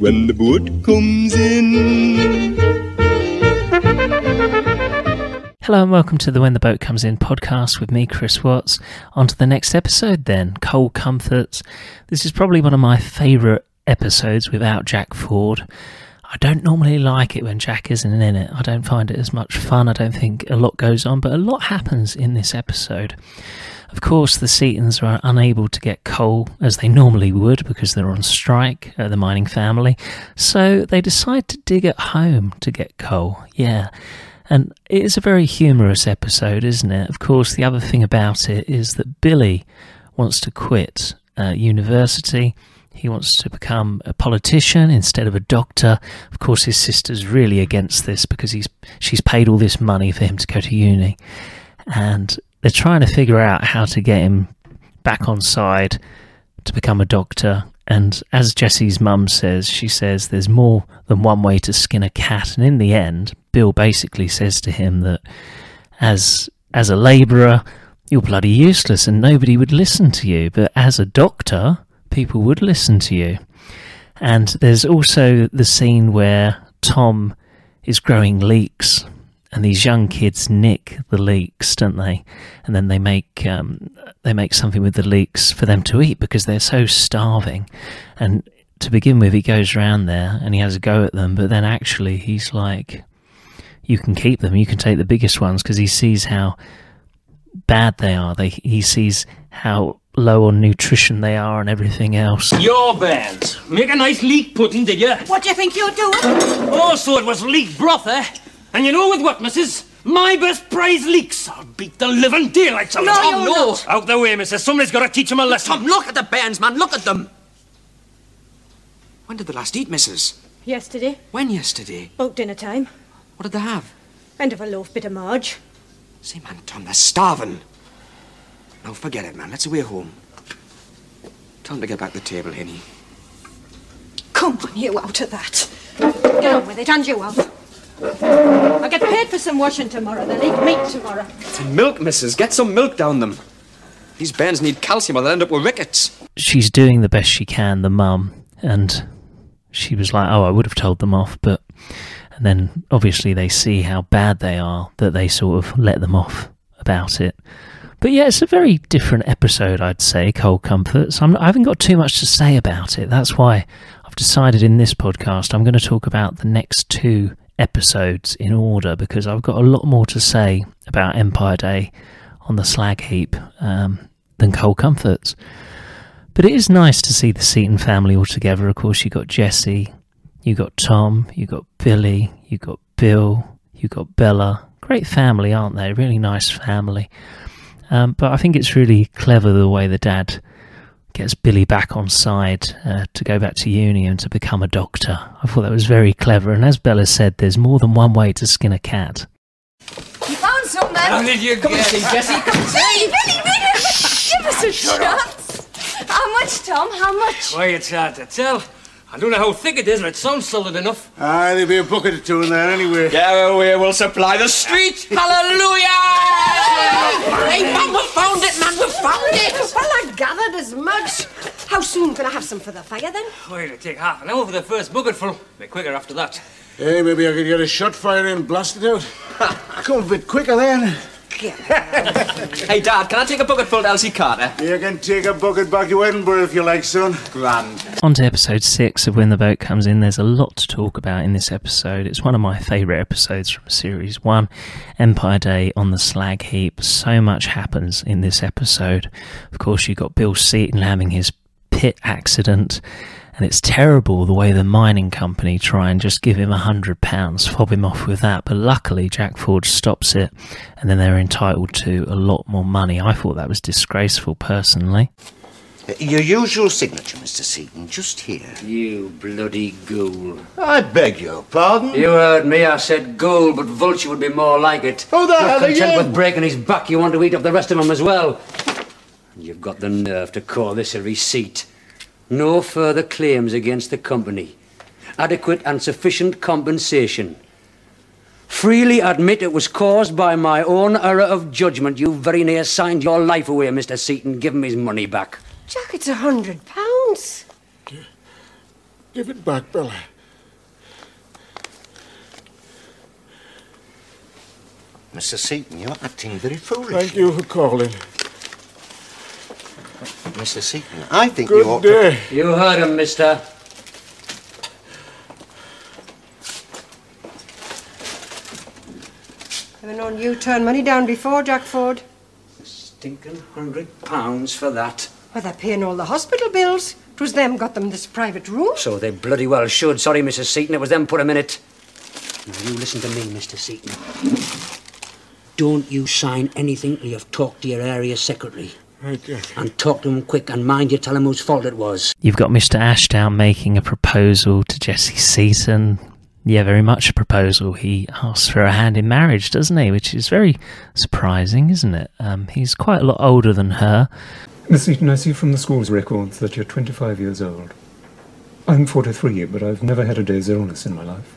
When the boat comes in. Hello and welcome to the When the Boat Comes In podcast with me, Chris Watts. On to the next episode then, Coal Comforts. This is probably one of my favourite episodes without Jack Ford. I don't normally like it when Jack isn't in it. I don't find it as much fun. I don't think a lot goes on, but a lot happens in this episode. Of course, the Seatons are unable to get coal as they normally would because they're on strike, uh, the mining family. So they decide to dig at home to get coal. Yeah. And it is a very humorous episode, isn't it? Of course, the other thing about it is that Billy wants to quit uh, university. He wants to become a politician instead of a doctor. Of course, his sister's really against this because he's she's paid all this money for him to go to uni, and they're trying to figure out how to get him back on side to become a doctor. And as Jessie's mum says, she says there's more than one way to skin a cat. And in the end, Bill basically says to him that as as a labourer, you're bloody useless and nobody would listen to you. But as a doctor, people would listen to you. And there's also the scene where Tom is growing leeks and these young kids nick the leeks, don't they? And then they make um, they make something with the leeks for them to eat because they're so starving. And to begin with, he goes around there and he has a go at them, but then actually he's like, "You can keep them. You can take the biggest ones," because he sees how bad they are. They he sees how low on nutrition they are and everything else. Your bands. Make a nice leek pudding, did you? What do you think you're doing? Oh, so it was leek broth, eh? And you know with what, missus? My best prize leaks. I'll beat the living daylights out of No, them. you're no. not. Out the way, missus. Somebody's got to teach him a lesson. Tom, look at the bands, man. Look at them. When did they last eat, missus? Yesterday, When yesterday? about dinner time. What did they have? End of a loaf bit of marge. See, man, Tom, they're starving. Now, forget it, man. Let's away home. Tell them to get back to the table, Henny. Come on, you out of that. Get on with it, and you up. I get paid for some washing tomorrow. They'll eat meat tomorrow. Some milk, missus. Get some milk down them. These bairns need calcium or they'll end up with rickets. she's doing the best she can, the mum, and she was like, "Oh, I would have told them off," but and then obviously they see how bad they are that they sort of let them off about it. But yeah, it's a very different episode, I'd say. Cold Comforts. I'm, I haven't got too much to say about it. That's why I've decided in this podcast I'm going to talk about the next two episodes in order because I've got a lot more to say about Empire Day on the slag heap um, than Cold Comforts. But it is nice to see the Seaton family all together. Of course, you got Jessie, you got Tom, you got Billy, you got Bill, you got Bella. Great family, aren't they? Really nice family. Um, but I think it's really clever the way the dad gets Billy back on side uh, to go back to uni and to become a doctor. I thought that was very clever. And as Bella said, there's more than one way to skin a cat. You found some How then? did you get it, Jessie? Hey, Billy, Billy! Give us a chance. How much, Tom? How much? Why, it's hard to tell. I don't know how thick it is, but it sounds solid enough. Ah, there'll be a bucket or two in there anyway. Yeah, we will supply the street. Hallelujah! Hey, man, we found it, man. We found it. Well, I gathered as much. How soon can I have some for the fire, then? Why, it'll take half an hour for the first bucketful. Be quicker after that. Hey, maybe I could get a shot fire in and blast it out. Come a bit quicker then. Hey, Dad, can I take a bucketful to Elsie Carter? You can take a bucket back to Edinburgh if you like, son. Grand. On to episode six of When the Boat Comes In. There's a lot to talk about in this episode. It's one of my favourite episodes from series one, Empire Day on the Slag Heap. So much happens in this episode. Of course, you've got Bill Seaton having his pit accident, and it's terrible the way the mining company try and just give him a hundred pounds, fob him off with that. But luckily, Jack Ford stops it, and then they're entitled to a lot more money. I thought that was disgraceful, personally. Your usual signature, Mr. Seaton, just here. You bloody ghoul. I beg your pardon. You heard me, I said ghoul, but vulture would be more like it. Who the Not hell are content you? with breaking his back, you want to eat up the rest of him as well. And you've got the nerve to call this a receipt. No further claims against the company. Adequate and sufficient compensation. Freely admit it was caused by my own error of judgment. You very near signed your life away, Mr. Seaton. Give him his money back. Jack, it's a hundred pounds. Give it back, Bella. Mr. Seaton, you're acting very foolish. Thank you for calling. Mr. Seaton, I think Good you ought day. You heard him, mister. Never known you turn money down before, Jack Ford. Stinking hundred pounds for that. Well, they're paying all the hospital bills. 'Twas them got them this private room. So they bloody well should. Sorry, Mrs. Seaton, it was them put him in it. Now, you listen to me, Mr. Seaton. Don't you sign anything till you've talked to your area secretary. Right, Jack. And talk to him quick, and mind you tell him whose fault it was. You've got Mr. Ashdown making a proposal to Jessie Seaton. Yeah, very much a proposal. He asks for a hand in marriage, doesn't he? Which is very surprising, isn't it? Um, he's quite a lot older than her. Miss Seaton, I see from the school's records that you're 25 years old. I'm 43, but I've never had a day's illness in my life.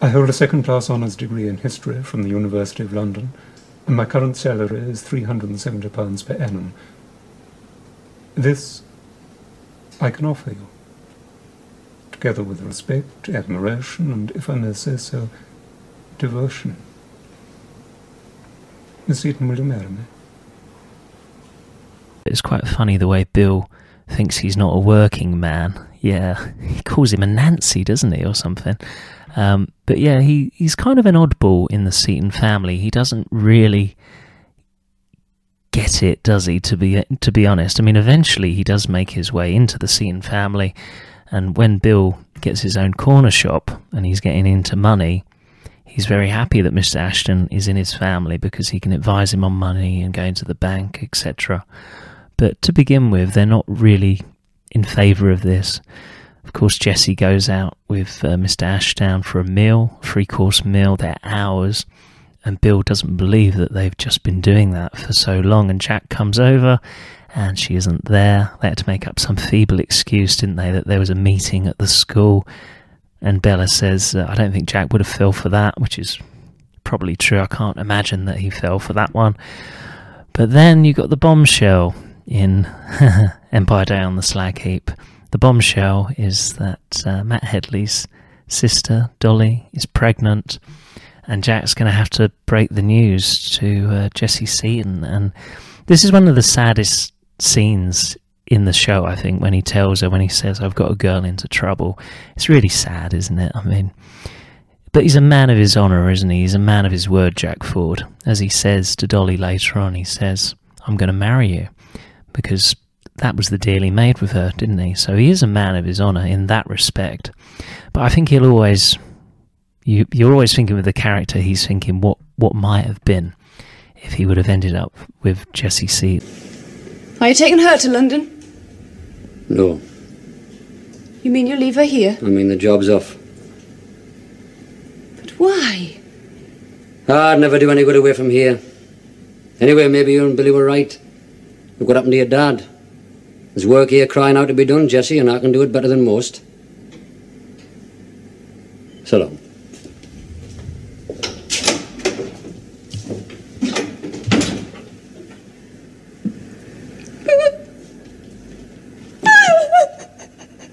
I hold a second class honours degree in history from the University of London, and my current salary is £370 per annum. This I can offer you, together with respect, admiration, and, if I may say so, devotion. Miss Seaton, will you marry me? It's quite funny the way Bill thinks he's not a working man. Yeah, he calls him a Nancy, doesn't he, or something? Um, but yeah, he, he's kind of an oddball in the Seaton family. He doesn't really get it, does he? To be to be honest, I mean, eventually he does make his way into the Seaton family, and when Bill gets his own corner shop and he's getting into money, he's very happy that Mr. Ashton is in his family because he can advise him on money and going to the bank, etc. But to begin with, they're not really in favour of this. Of course, Jessie goes out with uh, Mr. Ashdown for a meal, three course meal, they're hours, and Bill doesn't believe that they've just been doing that for so long. And Jack comes over, and she isn't there. They had to make up some feeble excuse, didn't they, that there was a meeting at the school. And Bella says, uh, I don't think Jack would have fell for that, which is probably true. I can't imagine that he fell for that one. But then you got the bombshell in Empire Day on the Slag Heap. The bombshell is that uh, Matt Headley's sister, Dolly, is pregnant, and Jack's going to have to break the news to uh, Jessie Seaton. And this is one of the saddest scenes in the show, I think, when he tells her, when he says, I've got a girl into trouble. It's really sad, isn't it? I mean, but he's a man of his honour, isn't he? He's a man of his word, Jack Ford. As he says to Dolly later on, he says, I'm going to marry you because that was the deal he made with her, didn't he? So he is a man of his honour in that respect. But I think he'll always, you, you're always thinking with the character, he's thinking what, what might have been if he would have ended up with Jessie Seat. Are you taking her to London? No, You mean you leave her here? I mean the job's off. But why? Ah, I'd never do any good away from here. Anyway, maybe you and Billy were right. Look what happened to your dad. There's work here crying out to be done, Jessie, and I can do it better than most. So long.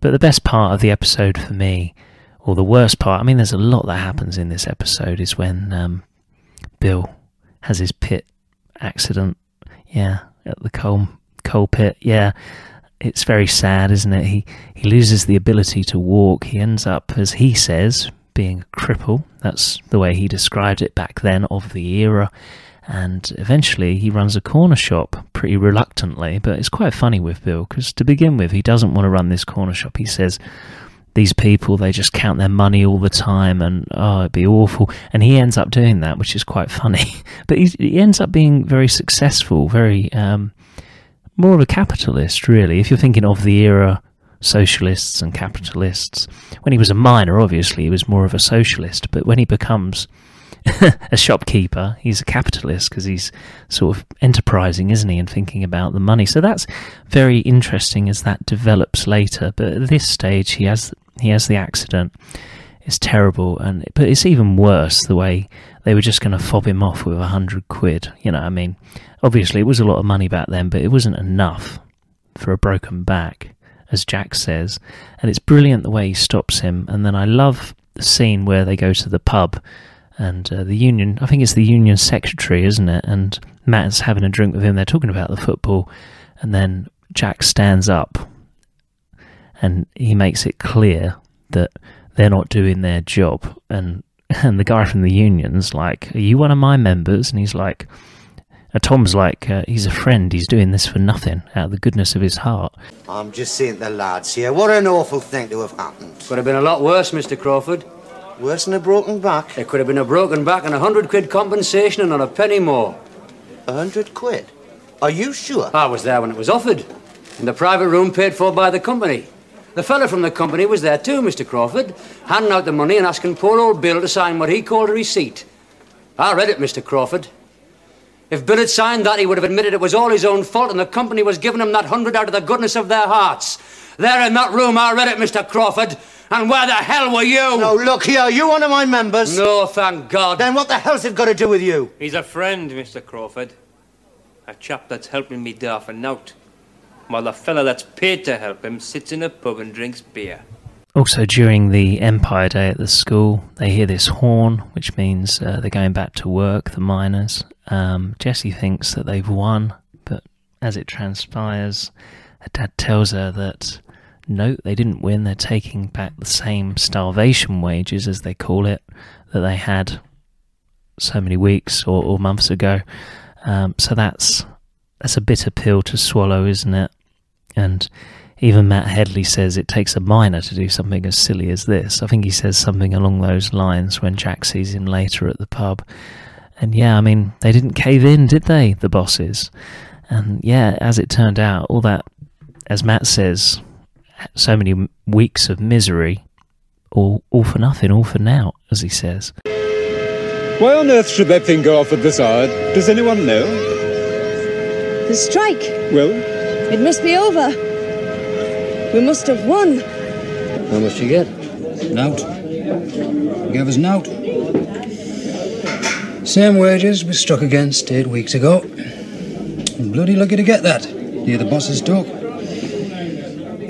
But the best part of the episode for me, or the worst part, I mean, there's a lot that happens in this episode, is when um, Bill has his pit accident. Yeah, at the coal coal pit. Yeah, it's very sad, isn't it? He he loses the ability to walk. He ends up, as he says, being a cripple. That's the way he described it back then of the era. And eventually, he runs a corner shop pretty reluctantly. But it's quite funny with Bill because to begin with, he doesn't want to run this corner shop. He says these people they just count their money all the time and oh it'd be awful and he ends up doing that which is quite funny but he ends up being very successful very um, more of a capitalist really if you're thinking of the era socialists and capitalists when he was a miner obviously he was more of a socialist but when he becomes a shopkeeper he's a capitalist because he's sort of enterprising isn't he and thinking about the money so that's very interesting as that develops later but at this stage he has he has the accident. It's terrible, and but it's even worse the way they were just going to fob him off with a hundred quid. You know, I mean, obviously it was a lot of money back then, but it wasn't enough for a broken back as Jack says, and it's brilliant the way he stops him. And then I love the scene where they go to the pub and uh, the union, I think it's the union secretary, isn't it? And Matt's having a drink with him. They're talking about the football, and then Jack stands up and he makes it clear that they're not doing their job. And and the guy from the union's like, "Are you one of my members?" And he's like, uh, Tom's like, uh, he's a friend. He's doing this for nothing, out of the goodness of his heart. I'm just saying to the lads here, what an awful thing to have happened. Could have been a lot worse, Mr. Crawford. Worse than a broken back? It could have been a broken back and a hundred quid compensation and not a penny more. A hundred quid? Are you sure? I was there when it was offered. In the private room paid for by the company. The fellow from the company was there too, Mr. Crawford, handing out the money and asking poor old Bill to sign what he called a receipt. I read it, Mr. Crawford. If Bill had signed that, he would have admitted it was all his own fault and the company was giving him that hundred out of the goodness of their hearts. There in that room, I read it, Mr. Crawford. And where the hell were you? No, look here, are you one of my members? No, thank God. Then what the hell's it got to do with you? He's a friend, Mr. Crawford. A chap that's helping me there for nout. While the fella that's paid to help him sits in a pub and drinks beer. Also, during the Empire Day at the school, they hear this horn, which means uh, they're going back to work, the miners. Um, Jessie thinks that they've won, but as it transpires, her dad tells her that no, they didn't win. They're taking back the same starvation wages, as they call it, that they had so many weeks or, or months ago. Um, so that's that's a bitter pill to swallow, isn't it? And even Matt Headley says it takes a miner to do something as silly as this. I think he says something along those lines when Jack sees him later at the pub. And yeah, I mean, they didn't cave in, did they, the bosses? And yeah, as it turned out, all that, as Matt says, so many weeks of misery, all, all for nothing, all for naught, as he says. Why on earth should that thing go off at this hour? Does anyone know? The strike. Well, It must be over. We must have won. How much you get? Nout. Gave us nout. Same wages we struck against eight weeks ago. I'm Bloody lucky to get that. Near the boss's talk.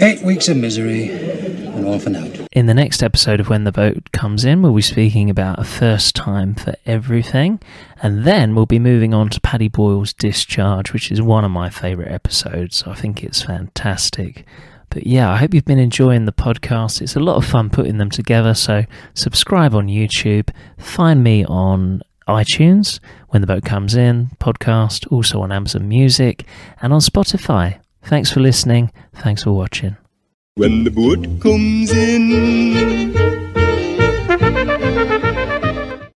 Eight weeks of misery and all for nout. In the next episode of When the Boat Comes In, we'll be speaking about a first time for everything, and then we'll be moving on to Paddy Boyle's Discharge, which is one of my favourite episodes. I think it's fantastic. But yeah, I hope you've been enjoying the podcast. It's a lot of fun putting them together, so subscribe on YouTube, find me on iTunes, When the Boat Comes In podcast, also on Amazon Music, and on Spotify. Thanks for listening. Thanks for watching. When the boat comes in.